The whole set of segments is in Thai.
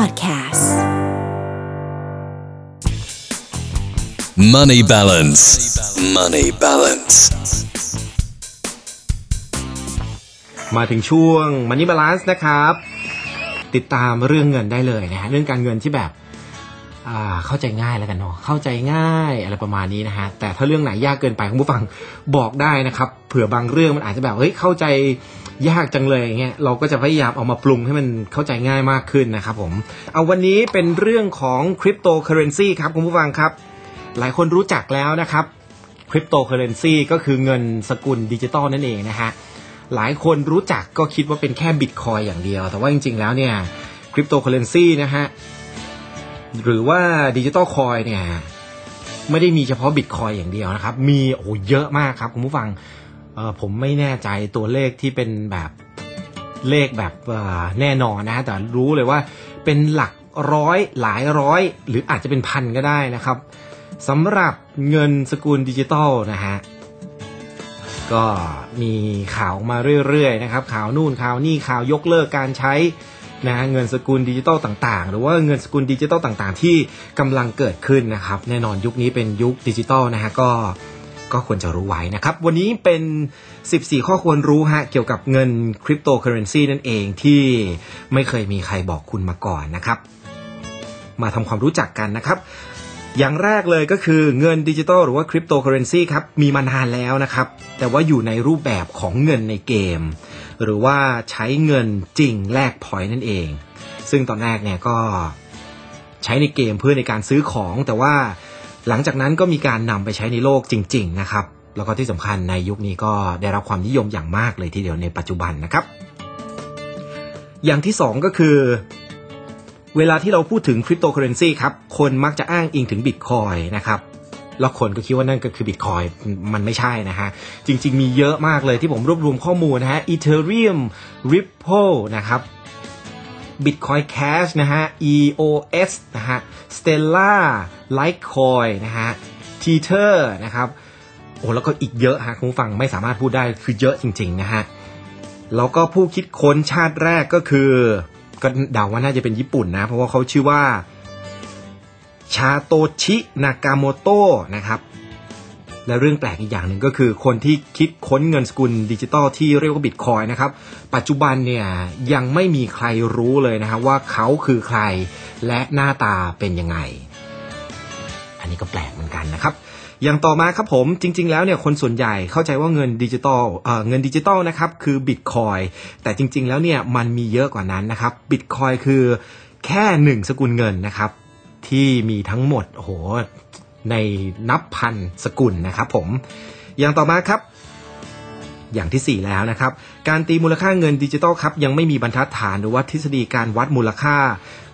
Podcast Money balance. Money balance. มาถึงช่วง Money Balance นะครับ ติดตามเรื่องเงินได้เลยนะฮะเรื่องการเงินที่แบบอ่าเข้าใจง่ายแล้วกันเนาะเข้าใจง่ายอะไรประมาณนี้นะฮะแต่ถ้าเรื่องไหนยากเกินไปคุณผู้ฟังบอกได้นะครับ เผื่อบางเรื่องมันอาจจะแบบเฮ้ยเข้าใจ ยากจังเลยเงี้ยเราก็จะพยายามเอามาปรุงให้มันเข้าใจง่ายมากขึ้นนะครับผม เอาวันนี้เป็นเรื่องของคริปโตเคอเรนซีครับคุณผู้ฟังครับ หลายคนรู้จักแล้วนะครับคริปโตเคอเรนซีก็คือเงินสกุลดิจิตอลนั่นเองนะฮะหลายคนรู้จักก็คิดว่าเป็นแค่บิตคอยอย่างเดียว แต่ว่าจริง ๆ แล้วเนี่ยคริปโตเคอเรนซีนะฮะหรือว่า digital coin เนี่ยไม่ได้มีเฉพาะบิตคอยอย่างเดียวนะครับ มีโอ้เยอะมากครับคุณผู้ฟัง ผมไม่แน่ใจตัวเลขที่เป็นแบบเลขแบบแน่นอนนะฮะแต่รู้เลยว่าเป็นหลักร้อยหลายร้อย หรืออาจจะเป็นพันก็ได้นะครับสำหรับเงินสกุลดิจิตอลนะฮะก็มีข่าวมาเรื่อยๆนะครับข่าวนู่นข่าวนี่ข่าวยกเลิกการใช้นะฮะเงินสกุลดิจิตอลต่างๆ หรือว่าเงินสกุลดิจิตอลต่างๆ ที่กำลังเกิดขึ้นนะครับ แน่นอนยุคนี้เป็นยุคดิจิตอลนะฮะก็ ก็ควรจะรู้ไว้นะครับ วันนี้เป็น 14 ข้อควรรู้ฮะเกี่ยวกับเงินคริปโตเคอเรนซีนั่นเองที่ไม่เคยมีใครบอกคุณมาก่อนนะครับ มาทำความรู้จักกันนะครับอย่างแรกเลยก็คือเงินดิจิตอลหรือว่าคริปโตเคอเรนซีครับมีมานานแล้วนะครับ แต่ว่าอยู่ในรูปแบบของเงินในเกม หรือว่าใช้เงินจริงแลก point นั่นเอง ซึ่งตอนแรกเนี่ยก็ใช้ในเกมเพื่อในการซื้อของแต่ว่า หลังจากนั้นก็มีการนำไปใช้ในโลกจริง ๆ นะครับ แล้วก็ที่สำคัญในยุคนี้ก็ได้รับความนิยมอย่างมากเลยทีเดียวในปัจจุบันนะครับ อย่างที่สองก็คือ เวลาที่เราพูดถึงคริปโตเคอเรนซีครับ คนมักจะอ้างอิงถึงบิตคอยนะครับแล้วคนก็คิดว่านั่นก็คือบิตคอยมันไม่ใช่นะฮะ จริง ๆ มีเยอะมากเลยที่ผมรวบรวมข้อมูลนะฮะ Ethereum Ripple นะครับ Bitcoin Cash นะฮะ EOS นะฮะ Stellar Litecoin นะฮะ Tether นะครับโอ้แล้วก็อีกเยอะฮะคุณผู้ฟังไม่สามารถพูดได้คือเยอะจริงๆนะฮะแล้วก็ผู้คิดค้นชาติแรกก็คือ ก็เดาว่าน่าจะเป็นญี่ปุ่นนะ เพราะว่าเขาชื่อว่าซาโตชินากาโมโตะนะครับ และเรื่องแปลกอีกอย่างหนึ่งก็คือคนที่คิดค้นเงินสกุลดิจิตอลที่เรียกว่าบิตคอยนะครับ ปัจจุบันเนี่ยยังไม่มีใครรู้เลยนะครับว่าเขาคือใครและหน้าตาเป็นยังไง อันนี้ก็แปลกเหมือนกันนะครับอย่างต่อมาครับผมจริง ๆ แล้วเนี่ยคนส่วนใหญ่เข้าใจว่าเงินดิจิตอลเอ่อเงินดิจิตอลนะครับคือบิตคอยแต่จริง ๆ แล้วเนี่ยมันมีเยอะกว่านั้นนะครับบิตคอยคือแค่หนึ่งสกุลเงินนะครับที่มีทั้งหมดโอ้โห ในนับพันสกุลนะครับผมอย่างต่อมาครับอย่างที่ 4 แล้วนะครับ การตีมูลค่าเงินดิจิตอลครับยังไม่มีบรรทัดฐานหรือว่าทฤษฎีการวัดมูลค่า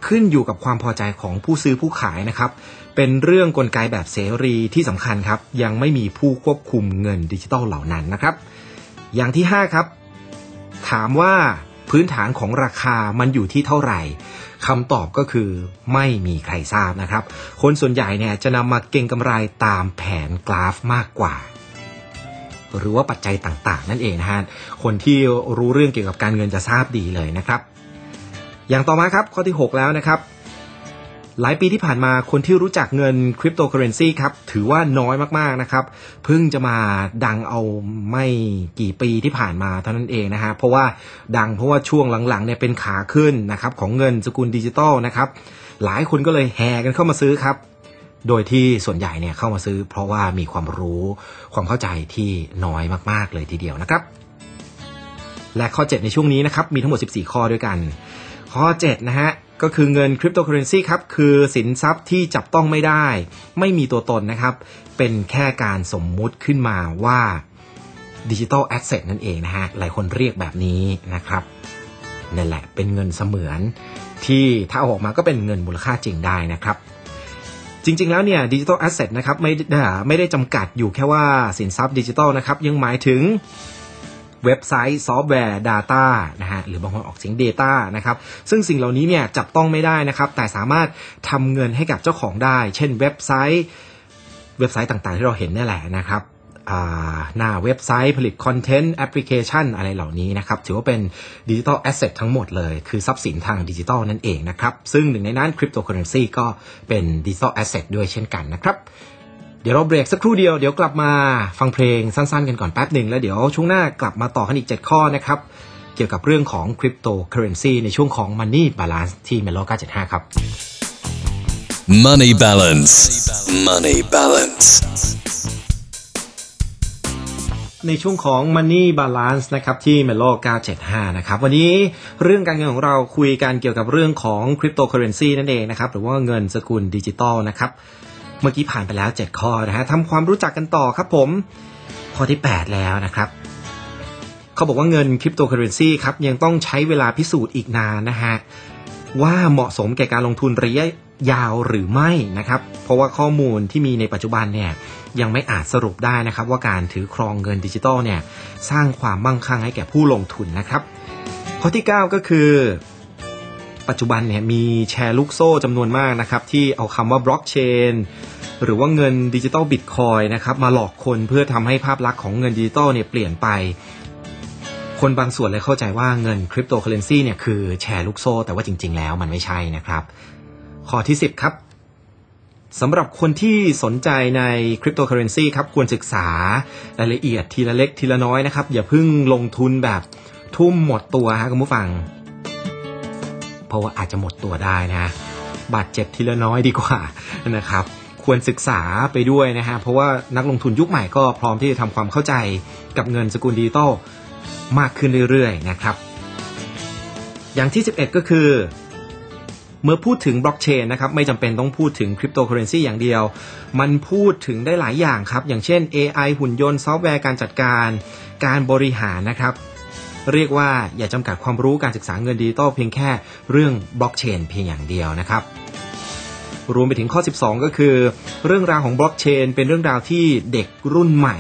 ขึ้นอยู่กับความพอใจของผู้ซื้อผู้ขายนะครับ เป็นเรื่องกลไกแบบเสรีที่สำคัญครับ ยังไม่มีผู้ควบคุมเงินดิจิตอลเหล่านั้นนะครับ อย่างที่ 5 ครับ ถามว่าพื้นฐานของราคามันอยู่ที่เท่าไหร่ คำตอบก็คือไม่มีใครทราบนะครับ คนส่วนใหญ่เนี่ยจะนำมาเก็งกำไรตามแผนกราฟมากกว่าหรือว่าปัจจัยต่างๆ นั่นเองนะฮะ คนที่รู้เรื่องเกี่ยวกับการเงินจะทราบดีเลยนะครับ อย่างต่อมาครับข้อที่ 6 แล้วนะครับ หลายปีที่ผ่านมาคนที่รู้จักเงินคริปโตเคอเรนซีครับถือว่าน้อยมากๆนะครับเพิ่งจะมาดังเอาไม่กี่ปีที่ผ่านมาเท่านั้นเองนะฮะเพราะว่าดังเพราะว่าช่วงหลังๆเนี่ยเป็นขาขึ้นนะครับของเงินสกุลดิจิตอลนะครับหลายคนก็เลยแห่กันเข้ามาซื้อครับโดยที่ส่วนใหญ่เนี่ยเข้ามาซื้อเพราะว่ามีความรู้ความเข้าใจที่น้อยมากๆเลยทีเดียวนะครับ และข้อ 7 ในช่วงนี้นะครับมีทั้งหมด 14 ข้อด้วยกัน ข้อ7นะฮะ ก็คือเงินคริปโตเคอเรนซีครับคือสินทรัพย์ที่จับต้องไม่ได้ ไม่มีตัวตนนะครับ เป็นแค่การสมมุติขึ้นมาว่า digital asset นั่นเองนะฮะหลายคนเรียกแบบนี้นะครับนั่นแหละเป็นเงินเสมือนที่ถ้าออกมาก็เป็นเงินมูลค่าจริงได้นะครับ จริง ๆ แล้วเนี่ยดิจิ t a ลแอสเซทนะครับไม่ได้ไม่ได้จำกัดอยู่แค่ว่าสินทรัพย์ดิจิทัลนะครับยังหมายถึง เว็บไซต์ซอฟต์แวร์ Data นะฮะหรือบางคนออกเสียง Data นะครับซึ่งสิ่งเหล่านี้เนี่ยจับต้องไม่ได้นะครับ แต่สามารถทำเงินให้กับเจ้าของได้ เช่นเว็บไซต์เว็บไซต์ต่างๆ ที่เราเห็นนี่แหละนะครับหน้าเว็บไซต์ผลิต content แอปพลิเคชันอะไรเหล่านี้นะครับถือว่าเป็น digital asset ทั้งหมดเลย คือทรัพย์สินทางดิจิทัลนั่นเองนะครับ ซึ่งหนึ่งในนั้นคริปโตเคอเรนซีก็เป็น digital asset ด้วยเช่นกันนะครับ ดี๋ยวเราเบรกสักครู่เดียวเดี๋ยวกลับมาฟังเพลงสั้นๆกันก่อนแป๊บหนึ่งแล้วเดี๋ยวช่วงหน้ากลับมาต่อกันอีก 7 ข้อนะครับเกี่ยวกับเรื่องของคริปโตเคอเรนซีในช่วงของ Money Balance ที่ Melo 975 ครับ Money balance. Money balance. ในช่วงของ Money Balance นะครับที่ Melo 975 นะครับ วันนี้เรื่องการเงินของเราคุยกันเกี่ยวกับเรื่องของคริปโตเคอเรนซีนั่นเองนะครับ หรือว่าเงินสกุลดิจิตอลนะครับ เมื่อกี้ผ่านไปแล้ว 7 ข้อนะฮะทำความรู้จักกันต่อครับผม ข้อที่ 8 แล้วนะครับเขาบอกว่าเงินคริปโตเคอเรนซีครับยังต้องใช้เวลาพิสูจน์อีกนานนะฮะว่าเหมาะสมแก่การลงทุนระยะยาวหรือไม่นะครับ เพราะว่าข้อมูลที่มีในปัจจุบันเนี่ยยังไม่อาจสรุปได้นะครับ ว่าการถือครองเงินดิจิตอลเนี่ยสร้างความมั่งคั่งให้แก่ผู้ลงทุนนะครับ ข้อที่ 9 ก็คือ ปัจจุบันเนี่ยมีแชร์ลูกโซ่จำนวนมากนะครับ ที่เอาคำว่าบล็อกเชนหรือว่าเงินดิจิตอลบิตคอยนะครับมาหลอกคนเพื่อทำให้ภาพลักษณ์ของเงินดิจิตอลเนี่ยเปลี่ยนไป คนบางส่วนเลยเข้าใจว่าเงินคริปโตเคอเรนซีเนี่ยคือแชร์ลูกโซ่ แต่ว่าจริง ๆ แล้วมันไม่ใช่นะครับ ข้อที่ 10 ครับสำหรับคนที่สนใจในคริปโตเคอเรนซีครับควรศึกษารายละเอียดทีละเล็กทีละน้อยนะครับ อย่าเพิ่งลงทุนแบบทุ่มหมดตัวฮะคุณผู้ฟัง เพราะว่าอาจจะหมดตัวได้นะบาดเจ็บทีละน้อยดีกว่านะครับ ควรศึกษาไปด้วยนะฮะเพราะว่านักลงทุนยุคใหม่ก็พร้อมที่จะทำความเข้าใจกับเงินสกุลดิจิตอลมากขึ้นเรื่อยๆนะครับ อย่างที่ 11 ก็คือ เมื่อพูดถึงบล็อกเชนนะครับไม่จำเป็นต้องพูดถึงคริปโตเคอเรนซีอย่างเดียว มันพูดถึงได้หลายอย่างครับ อย่างเช่น AI หุ่นยนต์ซอฟต์แวร์การจัดการ การบริหารนะครับ เรียกว่าอย่าจำกัดความรู้การศึกษาเงินดิจิตอลเพียงแค่เรื่องบล็อกเชนเพียงอย่างเดียวนะครับรวมไปถึงข้อ 12 ก็คือ เรื่องราวของบล็อกเชนเป็นเรื่องราวที่เด็กรุ่นใหม่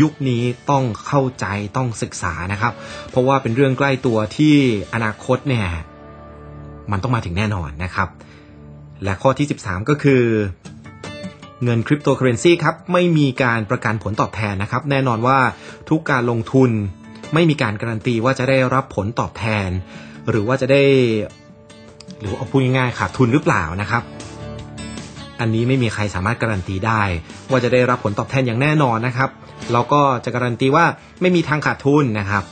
ยุคนี้ต้องเข้าใจต้องศึกษานะครับ เพราะว่าเป็นเรื่องใกล้ตัวที่อนาคตเนี่ยมันต้องมาถึงแน่นอนนะครับ และข้อที่ 13 ก็คือ เงินคริปโตเคอเรนซีครับไม่มีการประกันผลตอบแทนนะครับ แน่นอนว่าทุกการลงทุน ไม่มีการการันตีว่าจะได้รับผลตอบแทน หรือว่าจะได้ หรือเอาพูดง่ายๆขาดทุนหรือเปล่านะครับ อันนี้ไม่มีใครสามารถการันตีได้ ว่าจะได้รับผลตอบแทนอย่างแน่นอนนะครับเราก็จะการันตีว่าไม่มีทางขาดทุนนะครับ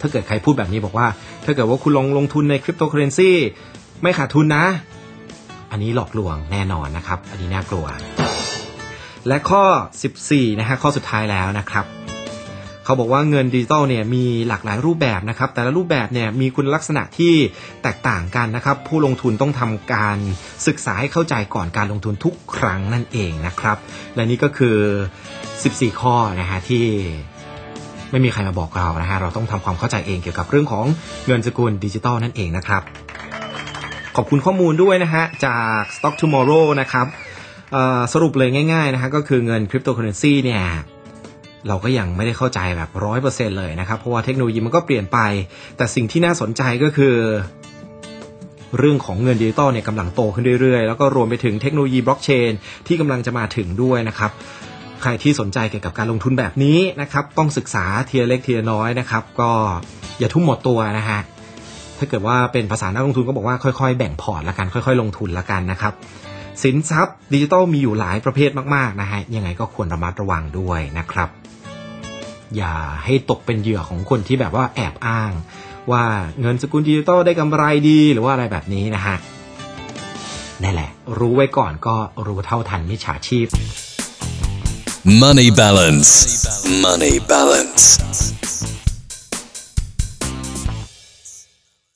ถ้าเกิดใครพูดแบบนี้บอกว่า ถ้าเกิดว่าคุณลงลงทุนในคริปโตเคอเรนซีไม่ขาดทุนนะ อันนี้หลอกลวงแน่นอนนะครับ อันนี้น่ากลัว และข้อ 14 นะฮะข้อสุดท้ายแล้วนะครับ เขาบอกว่าเงินดิจิตอลเนี่ยมีหลากหลายรูปแบบนะครับ แต่ละรูปแบบเนี่ยมีคุณลักษณะที่แตกต่างกันนะครับ ผู้ลงทุนต้องทำการศึกษาให้เข้าใจก่อนการลงทุนทุกครั้งนั่นเองนะครับ และนี่ก็คือ 14 ข้อนะฮะที่ไม่มีใครมาบอกเรานะฮะเราต้องทำความเข้าใจเองเกี่ยวกับเรื่องของเงินสกุลดิจิตอลนั่นเองนะครับ ขอบคุณข้อมูลด้วยนะฮะจาก Stock Tomorrow นะครับสรุปเลยง่ายๆนะฮะก็คือเงินคริปโตเคอเรนซีเนี่ย เราก็ยังไม่ได้เข้าใจแบบร้อยเปอร์เซ็นเลยนะครับ เพราะว่าเทคโนโลยีมันก็เปลี่ยนไป แต่สิ่งที่น่าสนใจก็คือ เรื่องของเงินดิจิตอลเนี่ยกำลังโตขึ้นเรื่อยๆ แล้วก็รวมไปถึงเทคโนโลยีบล็อกเชนที่กำลังจะมาถึงด้วยนะครับใครที่สนใจเกี่ยวกับการลงทุนแบบนี้นะครับ ต้องศึกษาทีละเล็กทีละน้อยนะครับ ก็อย่าทุ่มหมดตัวนะฮะถ้าเกิดว่าเป็นภาษานักลงทุนก็บอกว่าค่อยๆ แบ่งพอร์ตละกันค่อย ๆ ลงทุนละกันนะครับ สินทรัพย์ดิจิตอลมีอยู่หลายประเภทมากๆนะฮะยังไงก็ควรระมัดระวังด้วยนะครับ อย่าให้ตกเป็นเหยื่อของคนที่แบบว่าแอบอ้าง ว่าเงินสกุลดิจิตอลได้กำไรดีหรือว่าอะไรแบบนี้นะฮะนั่นแหละ รู้ไว้ก่อนก็รู้เท่าทันมิจฉาชีพ Money balance. Money balance.